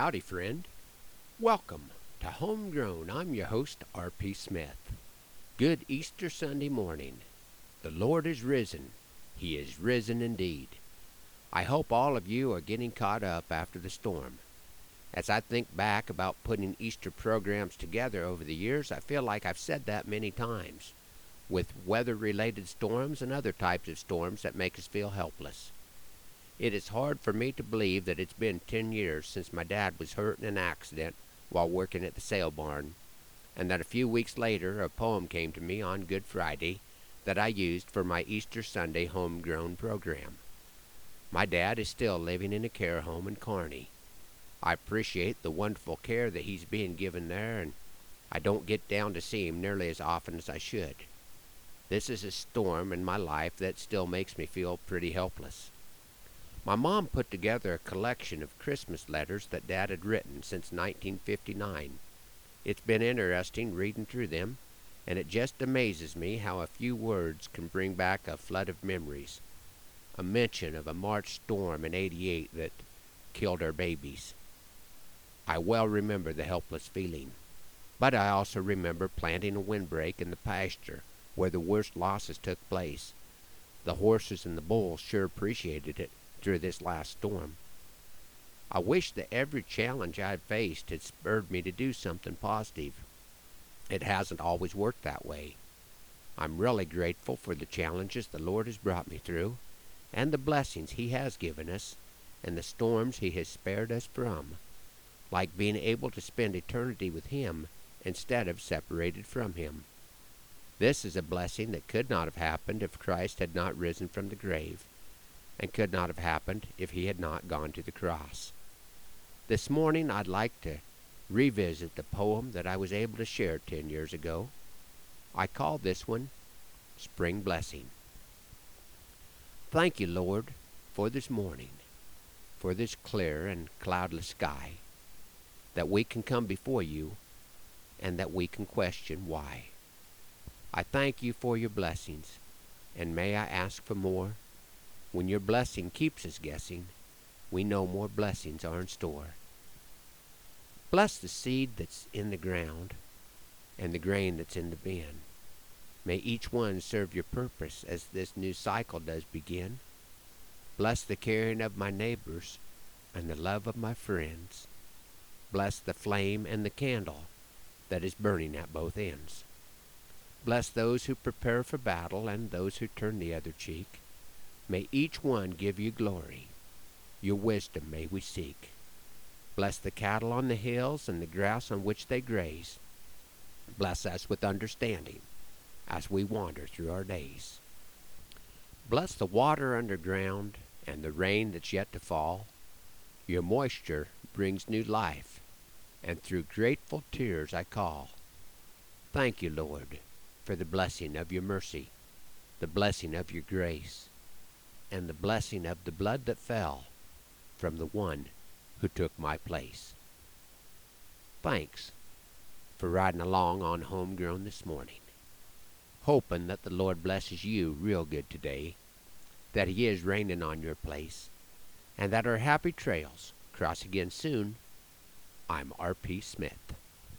Howdy, friend. Welcome to Homegrown. I'm your host, R.P. Smith. Good Easter Sunday morning. The Lord is risen. He is risen indeed. I hope all of you are getting caught up after the storm. As I think back about putting Easter programs together over the years, I feel like I've said that many times, with weather related storms and other types of storms that make us feel helpless. It is hard for me to believe that it's been ten years since my dad was hurt in an accident while working at the sale barn, and that a few weeks later a poem came to me on Good Friday that I used for my Easter Sunday homegrown program. My dad is still living in a care home in Kearney. I appreciate the wonderful care that he's being given there, and I don't get down to see him nearly as often as I should. This is a storm in my life that still makes me feel pretty helpless. My mom put together a collection of Christmas letters that Dad had written since 1959. It's been interesting reading through them, and it just amazes me how a few words can bring back a flood of memories. A mention of a March storm in 88 that killed our babies. I well remember the helpless feeling, but I also remember planting a windbreak in the pasture where the worst losses took place. The horses and the bulls sure appreciated it through this last storm. I wish that every challenge I had faced had spurred me to do something positive. It hasn't always worked that way. I'm really grateful for the challenges the Lord has brought me through, and the blessings He has given us, and the storms He has spared us from, like being able to spend eternity with Him instead of separated from Him. This is a blessing that could not have happened if Christ had not risen from the grave and could not have happened if he had not gone to the cross. This morning I'd like to revisit the poem that I was able to share ten years ago. I call this one Spring Blessing. Thank you, Lord, for this morning, for this clear and cloudless sky, that we can come before you and that we can question why. I thank you for your blessings, and may I ask for more? When your blessing keeps us guessing, we know more blessings are in store. Bless the seed that's in the ground and the grain that's in the bin. May each one serve your purpose as this new cycle does begin. Bless the caring of my neighbors and the love of my friends. Bless the flame and the candle that is burning at both ends. Bless those who prepare for battle and those who turn the other cheek. May each one give you glory. Your wisdom may we seek. Bless the cattle on the hills and the grass on which they graze. Bless us with understanding as we wander through our days. Bless the water underground and the rain that's yet to fall. Your moisture brings new life, and through grateful tears I call. Thank you, Lord, for the blessing of your mercy, the blessing of your grace and the blessing of the blood that fell from the one who took my place. Thanks for riding along on Homegrown this morning. Hoping that the Lord blesses you real good today, that He is raining on your place, and that our happy trails cross again soon. I'm R.P. Smith.